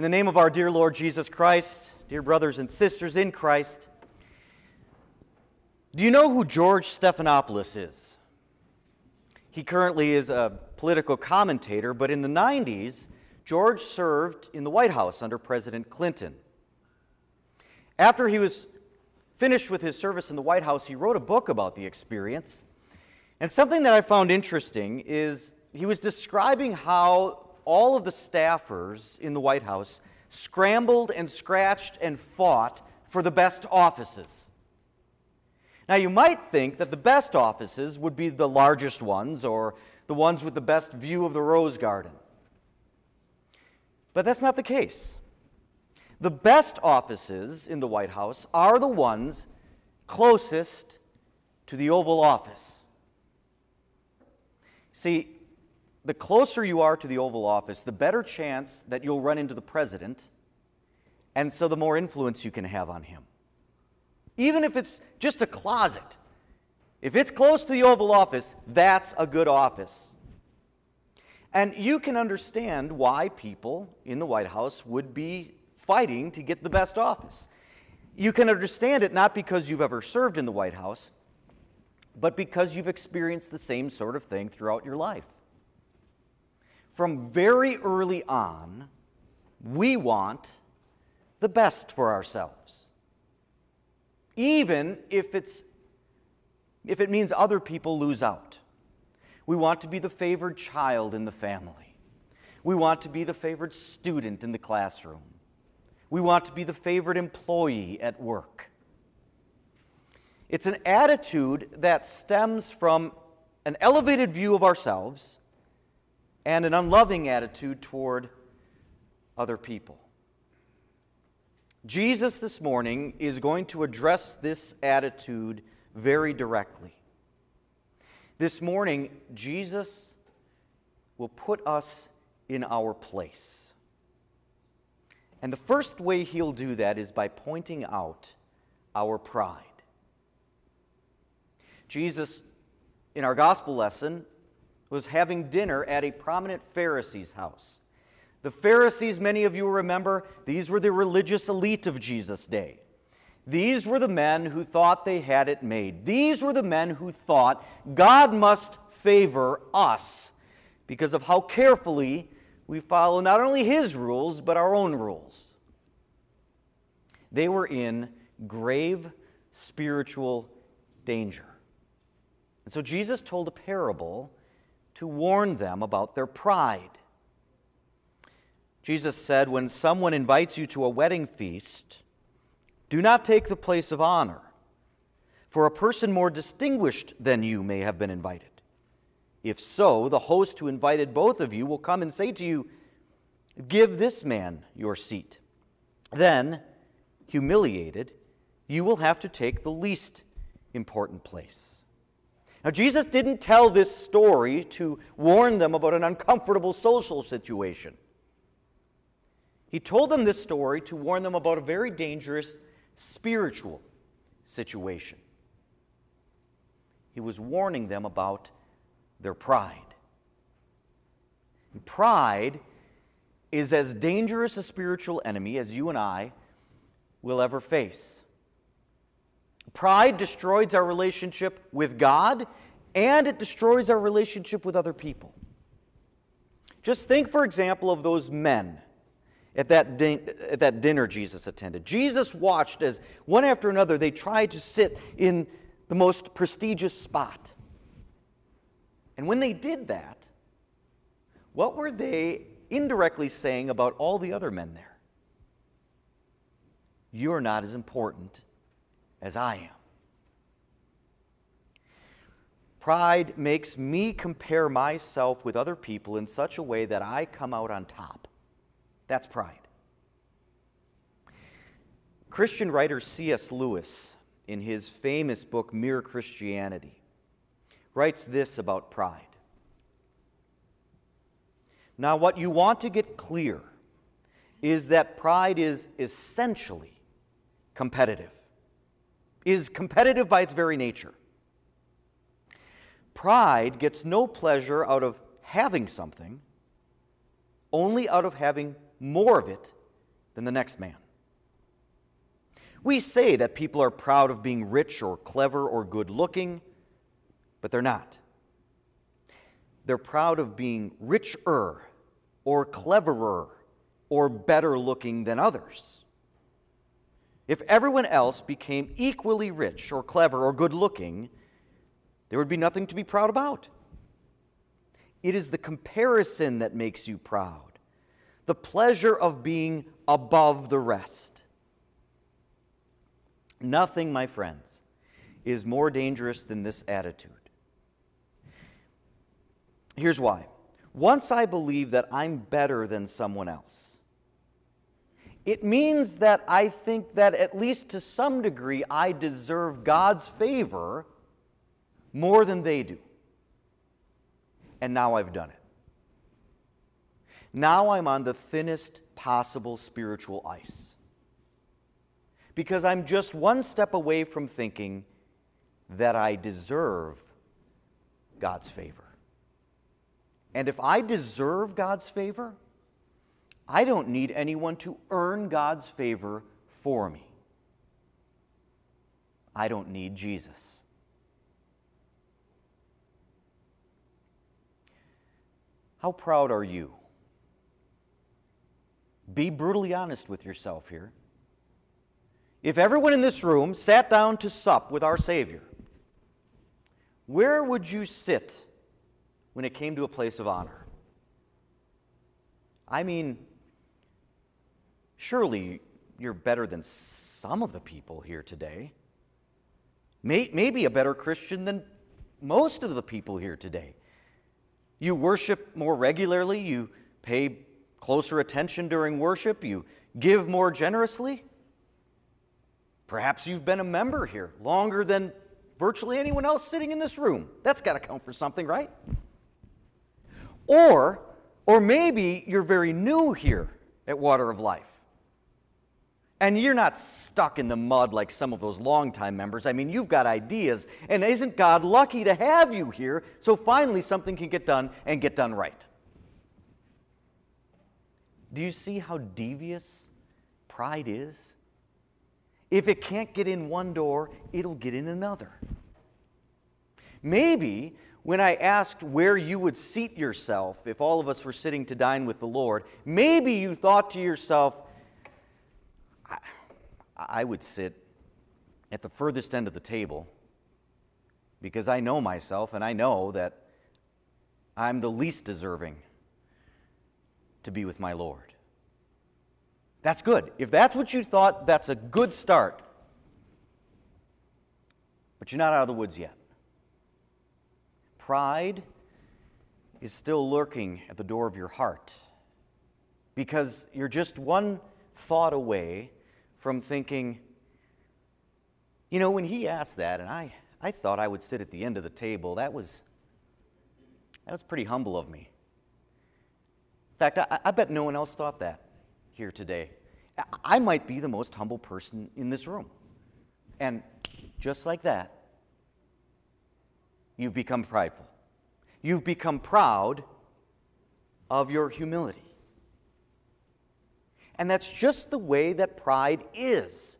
In the name of our dear Lord Jesus Christ, dear brothers and sisters in Christ, do you know who George Stephanopoulos is? He currently is a political commentator, but in the 90s, George served in the White House under President Clinton. After he was finished with his service in the White House, he wrote a book about the experience. And something that I found interesting is he was describing how all of the staffers in the White House scrambled and scratched and fought for the best offices. Now, you might think that the best offices would be the largest ones or the ones with the best view of the rose garden. But that's not the case. The best offices in the White House are the ones closest to the Oval Office. See, the closer you are to the Oval Office, the better chance that you'll run into the president, and so the more influence you can have on him. Even if it's just a closet, if it's close to the Oval Office, that's a good office. And you can understand why people in the White House would be fighting to get the best office. You can understand it not because you've ever served in the White House, but because you've experienced the same sort of thing throughout your life. From very early on, we want the best for ourselves. Even if, it's, if it means other people lose out. We want to be the favored child in the family. We want to be the favored student in the classroom. We want to be the favored employee at work. It's an attitude that stems from an elevated view of ourselves and an unloving attitude toward other people. Jesus this morning is going to address this attitude very directly. This morning, Jesus will put us in our place. And the first way he'll do that is by pointing out our pride. Jesus, in our gospel lesson, was having dinner at a prominent Pharisee's house. The Pharisees, many of you remember, these were the religious elite of Jesus' day. These were the men who thought they had it made. These were the men who thought God must favor us because of how carefully we follow not only His rules, but our own rules. They were in grave spiritual danger. And so Jesus told a parable to warn them about their pride. Jesus said, When someone invites you to a wedding feast, do not take the place of honor, for a person more distinguished than you may have been invited. If so, the host who invited both of you will come and say to you, Give this man your seat. Then, humiliated, you will have to take the least important place. Now, Jesus didn't tell this story to warn them about an uncomfortable social situation. He told them this story to warn them about a very dangerous spiritual situation. He was warning them about their pride. And pride is as dangerous a spiritual enemy as you and I will ever face. Pride destroys our relationship with God and it destroys our relationship with other people. Just think, for example, of those men at that, din- at that dinner Jesus attended. Jesus watched as one after another they tried to sit in the most prestigious spot. And when they did that, what were they indirectly saying about all the other men there? You're not as important as I am. Pride makes me compare myself with other people in such a way that I come out on top. That's pride. Christian writer C.S. Lewis, in his famous book Mere Christianity, writes this about pride. Now, what you want to get clear is that pride is essentially competitive is competitive by its very nature. Pride gets no pleasure out of having something, only out of having more of it than the next man. We say that people are proud of being rich or clever or good looking, but they're not. They're proud of being richer or cleverer or better looking than others. If everyone else became equally rich or clever or good looking, there would be nothing to be proud about. It is the comparison that makes you proud, the pleasure of being above the rest. Nothing, my friends, is more dangerous than this attitude. Here's why. Once I believe that I'm better than someone else, it means that I think that at least to some degree I deserve God's favor more than they do. And now I've done it. Now I'm on the thinnest possible spiritual ice. Because I'm just one step away from thinking that I deserve God's favor. And if I deserve God's favor, I don't need anyone to earn God's favor for me. I don't need Jesus. How proud are you? Be brutally honest with yourself here. If everyone in this room sat down to sup with our Savior, where would you sit when it came to a place of honor? I mean, surely you're better than some of the people here today. maybe a better Christian than most of the people here today. You worship more regularly, you pay closer attention during worship, you give more generously. Perhaps you've been a member here longer than virtually anyone else sitting in this room. That's got to count for something, right? Or, or maybe you're very new here at Water of Life. And you're not stuck in the mud like some of those longtime members. I mean, you've got ideas. And isn't God lucky to have you here so finally something can get done and get done right? Do you see how devious pride is? If it can't get in one door, it'll get in another. Maybe when I asked where you would seat yourself if all of us were sitting to dine with the Lord, maybe you thought to yourself, I would sit at the furthest end of the table because I know myself and I know that I'm the least deserving to be with my Lord. That's good. If that's what you thought, that's a good start. But you're not out of the woods yet. Pride is still lurking at the door of your heart because you're just one thought away from thinking, you know, when he asked that, and I, I thought I would sit at the end of the table, that was, that was pretty humble of me. In fact, I, I bet no one else thought that here today. I might be the most humble person in this room. And just like that, you've become prideful. You've become proud of your humility. And that's just the way that pride is.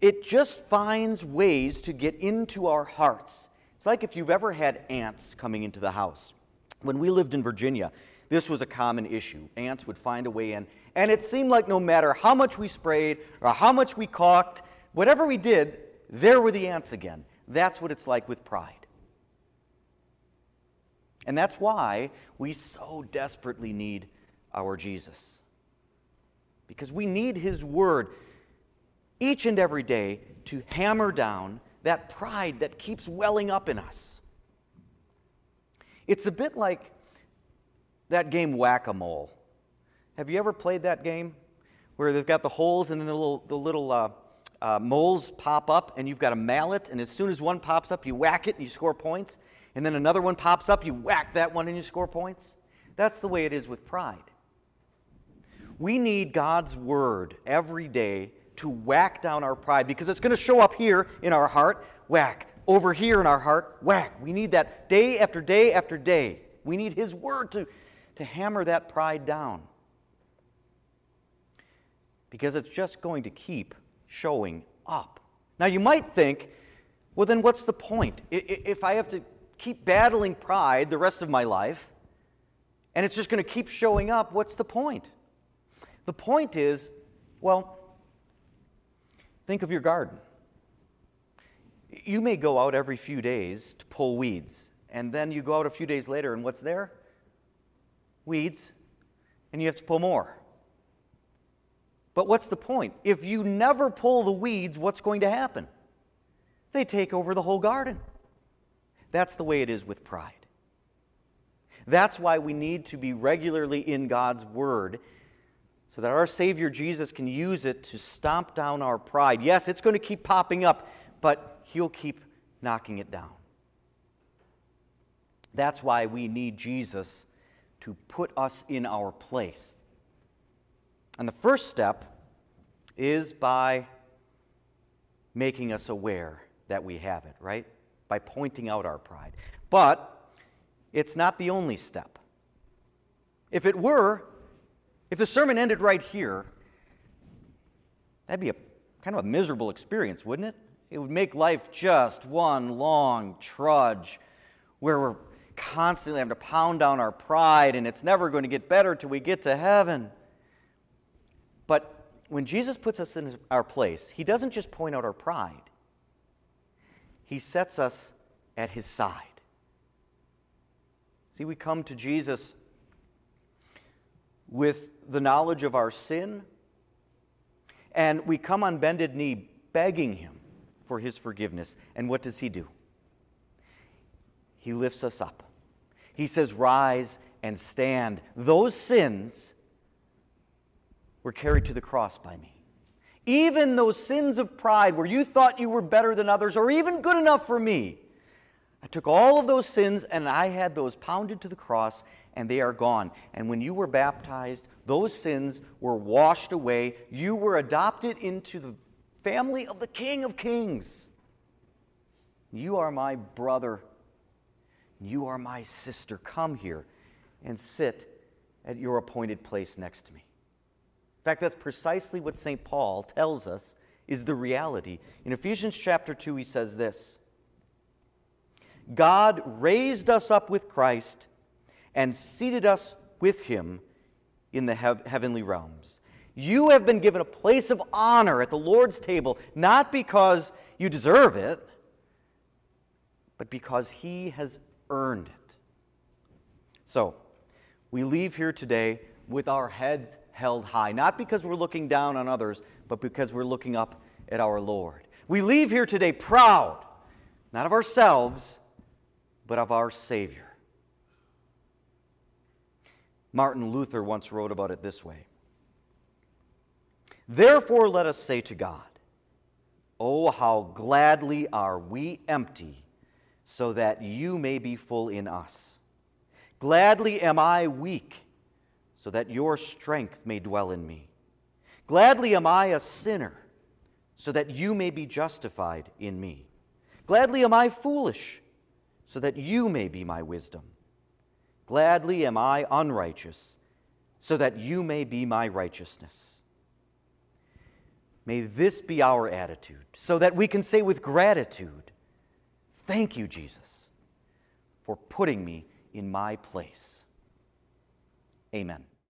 It just finds ways to get into our hearts. It's like if you've ever had ants coming into the house. When we lived in Virginia, this was a common issue. Ants would find a way in, and it seemed like no matter how much we sprayed or how much we caulked, whatever we did, there were the ants again. That's what it's like with pride. And that's why we so desperately need our Jesus because we need His Word each and every day to hammer down that pride that keeps welling up in us. It's a bit like that game Whack a Mole. Have you ever played that game where they've got the holes and then the little, the little uh, uh, moles pop up and you've got a mallet, and as soon as one pops up, you whack it and you score points, and then another one pops up, you whack that one and you score points? That's the way it is with pride. We need God's word every day to whack down our pride because it's going to show up here in our heart, whack. Over here in our heart, whack. We need that day after day after day. We need His word to, to hammer that pride down. because it's just going to keep showing up. Now, you might think, well, then what's the point? If I have to keep battling pride the rest of my life, and it's just going to keep showing up, what's the point? The point is, well, think of your garden. You may go out every few days to pull weeds, and then you go out a few days later, and what's there? Weeds, and you have to pull more. But what's the point? If you never pull the weeds, what's going to happen? They take over the whole garden. That's the way it is with pride. That's why we need to be regularly in God's Word so that our Savior Jesus can use it to stomp down our pride. Yes, it's going to keep popping up, but He'll keep knocking it down. That's why we need Jesus to put us in our place. And the first step is by making us aware that we have it, right? By pointing out our pride. But it's not the only step. If it were, if the sermon ended right here, that'd be a kind of a miserable experience, wouldn't it? It would make life just one long trudge where we're constantly having to pound down our pride and it's never going to get better till we get to heaven. But when Jesus puts us in our place, he doesn't just point out our pride, he sets us at his side. See, we come to Jesus with the knowledge of our sin, and we come on bended knee begging him for his forgiveness. And what does he do? He lifts us up. He says, Rise and stand. Those sins were carried to the cross by me. Even those sins of pride where you thought you were better than others or even good enough for me, I took all of those sins and I had those pounded to the cross and they are gone. And when you were baptized, those sins were washed away. You were adopted into the family of the King of Kings. You are my brother. You are my sister. Come here and sit at your appointed place next to me. In fact, that's precisely what St. Paul tells us is the reality. In Ephesians chapter 2, he says this God raised us up with Christ and seated us with him in the heavenly realms. You have been given a place of honor at the Lord's table, not because you deserve it, but because he has earned it. So, we leave here today with our heads held high, not because we're looking down on others, but because we're looking up at our Lord. We leave here today proud, not of ourselves, but of our Savior. Martin Luther once wrote about it this way Therefore, let us say to God, Oh, how gladly are we empty, so that you may be full in us. Gladly am I weak so that your strength may dwell in me. Gladly am I a sinner, so that you may be justified in me. Gladly am I foolish, so that you may be my wisdom. Gladly am I unrighteous, so that you may be my righteousness. May this be our attitude, so that we can say with gratitude, Thank you, Jesus, for putting me in my place. Amen.